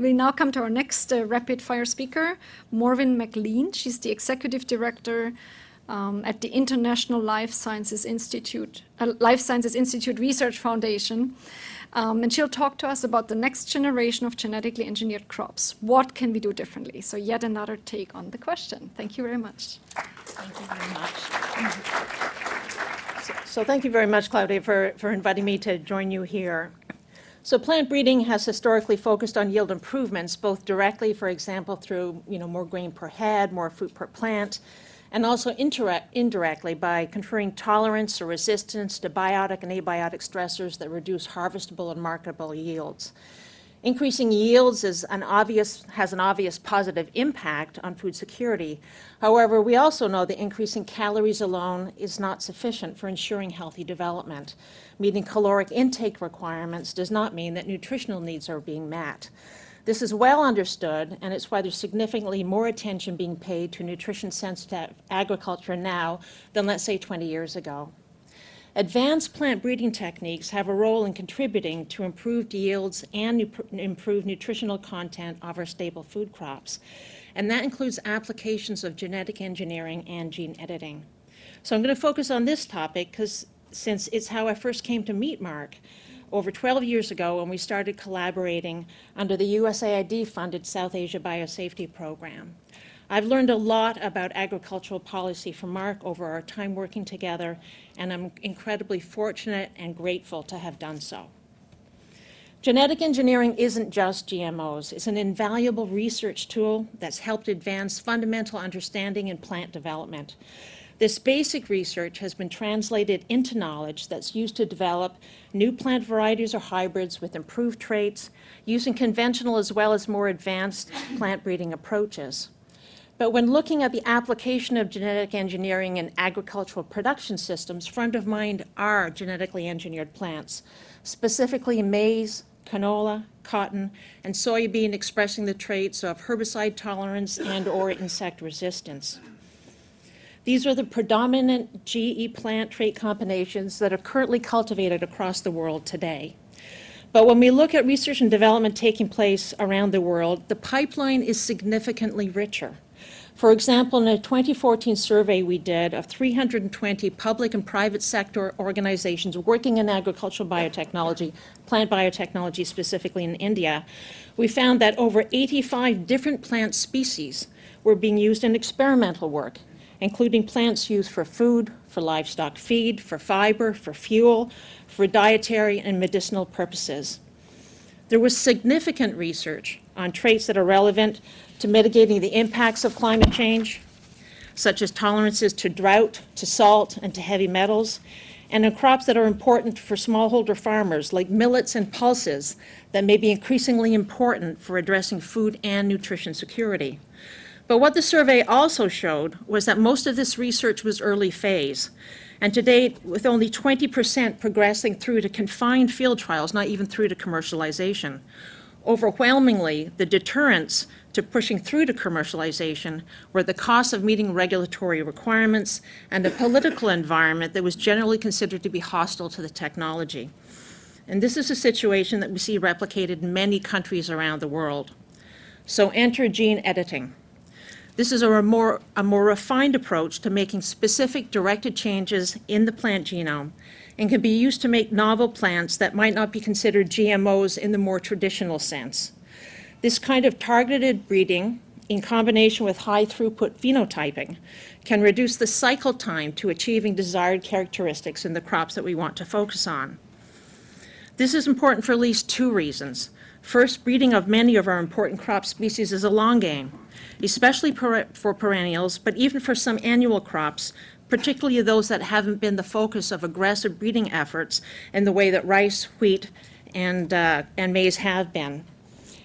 We now come to our next uh, rapid fire speaker, Morven McLean. She's the executive director um, at the International Life Sciences Institute, uh, Life Sciences Institute Research Foundation. Um, and she'll talk to us about the next generation of genetically engineered crops. What can we do differently? So, yet another take on the question. Thank you very much. Thank you very much. So, so thank you very much, Claudia, for, for inviting me to join you here. So plant breeding has historically focused on yield improvements, both directly, for example, through you know, more grain per head, more fruit per plant, and also indirectly by conferring tolerance or resistance to biotic and abiotic stressors that reduce harvestable and marketable yields. Increasing yields is an obvious, has an obvious positive impact on food security. However, we also know that increasing calories alone is not sufficient for ensuring healthy development. Meeting caloric intake requirements does not mean that nutritional needs are being met. This is well understood, and it's why there's significantly more attention being paid to nutrition sensitive agriculture now than, let's say, 20 years ago. Advanced plant breeding techniques have a role in contributing to improved yields and improved nutritional content of our staple food crops. And that includes applications of genetic engineering and gene editing. So I'm going to focus on this topic because since it's how I first came to meet Mark over 12 years ago when we started collaborating under the USAID funded South Asia Biosafety Program. I've learned a lot about agricultural policy from Mark over our time working together, and I'm incredibly fortunate and grateful to have done so. Genetic engineering isn't just GMOs. It's an invaluable research tool that's helped advance fundamental understanding in plant development. This basic research has been translated into knowledge that's used to develop new plant varieties or hybrids with improved traits, using conventional as well as more advanced plant breeding approaches. But when looking at the application of genetic engineering in agricultural production systems, front of mind are genetically engineered plants, specifically maize, canola, cotton, and soybean expressing the traits of herbicide tolerance and or insect resistance. These are the predominant GE plant trait combinations that are currently cultivated across the world today. But when we look at research and development taking place around the world, the pipeline is significantly richer. For example, in a 2014 survey we did of 320 public and private sector organizations working in agricultural biotechnology, plant biotechnology specifically in India, we found that over 85 different plant species were being used in experimental work, including plants used for food, for livestock feed, for fiber, for fuel, for dietary and medicinal purposes. There was significant research on traits that are relevant to mitigating the impacts of climate change, such as tolerances to drought, to salt, and to heavy metals, and in crops that are important for smallholder farmers, like millets and pulses, that may be increasingly important for addressing food and nutrition security. But what the survey also showed was that most of this research was early phase. And to date, with only 20% progressing through to confined field trials, not even through to commercialization. Overwhelmingly, the deterrents to pushing through to commercialization were the cost of meeting regulatory requirements and a political environment that was generally considered to be hostile to the technology. And this is a situation that we see replicated in many countries around the world. So enter gene editing. This is a more, a more refined approach to making specific directed changes in the plant genome and can be used to make novel plants that might not be considered GMOs in the more traditional sense. This kind of targeted breeding, in combination with high throughput phenotyping, can reduce the cycle time to achieving desired characteristics in the crops that we want to focus on. This is important for at least two reasons. First, breeding of many of our important crop species is a long game, especially for perennials, but even for some annual crops, particularly those that haven't been the focus of aggressive breeding efforts in the way that rice, wheat, and, uh, and maize have been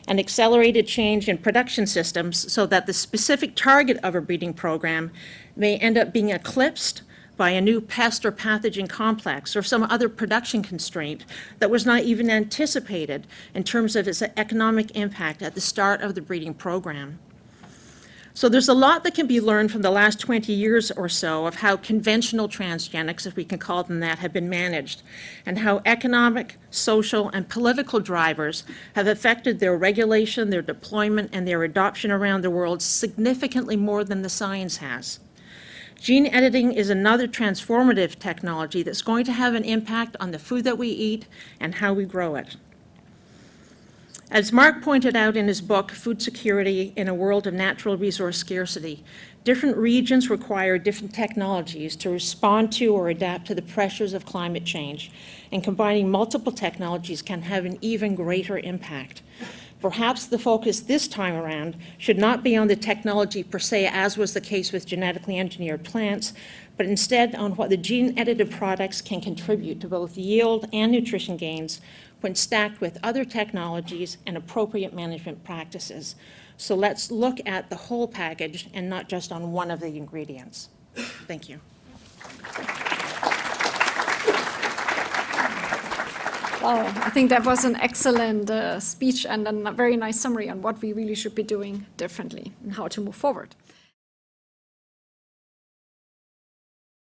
and accelerated change in production systems so that the specific target of a breeding program may end up being eclipsed by a new pest or pathogen complex or some other production constraint that was not even anticipated in terms of its economic impact at the start of the breeding program. So there's a lot that can be learned from the last 20 years or so of how conventional transgenics, if we can call them that, have been managed, and how economic, social, and political drivers have affected their regulation, their deployment, and their adoption around the world significantly more than the science has. Gene editing is another transformative technology that's going to have an impact on the food that we eat and how we grow it. As Mark pointed out in his book, Food Security in a World of Natural Resource Scarcity, different regions require different technologies to respond to or adapt to the pressures of climate change, and combining multiple technologies can have an even greater impact. Perhaps the focus this time around should not be on the technology per se, as was the case with genetically engineered plants, but instead on what the gene-edited products can contribute to both yield and nutrition gains when stacked with other technologies and appropriate management practices. So let's look at the whole package and not just on one of the ingredients. Thank you. Wow, I think that was an excellent uh, speech and a very nice summary on what we really should be doing differently and how to move forward.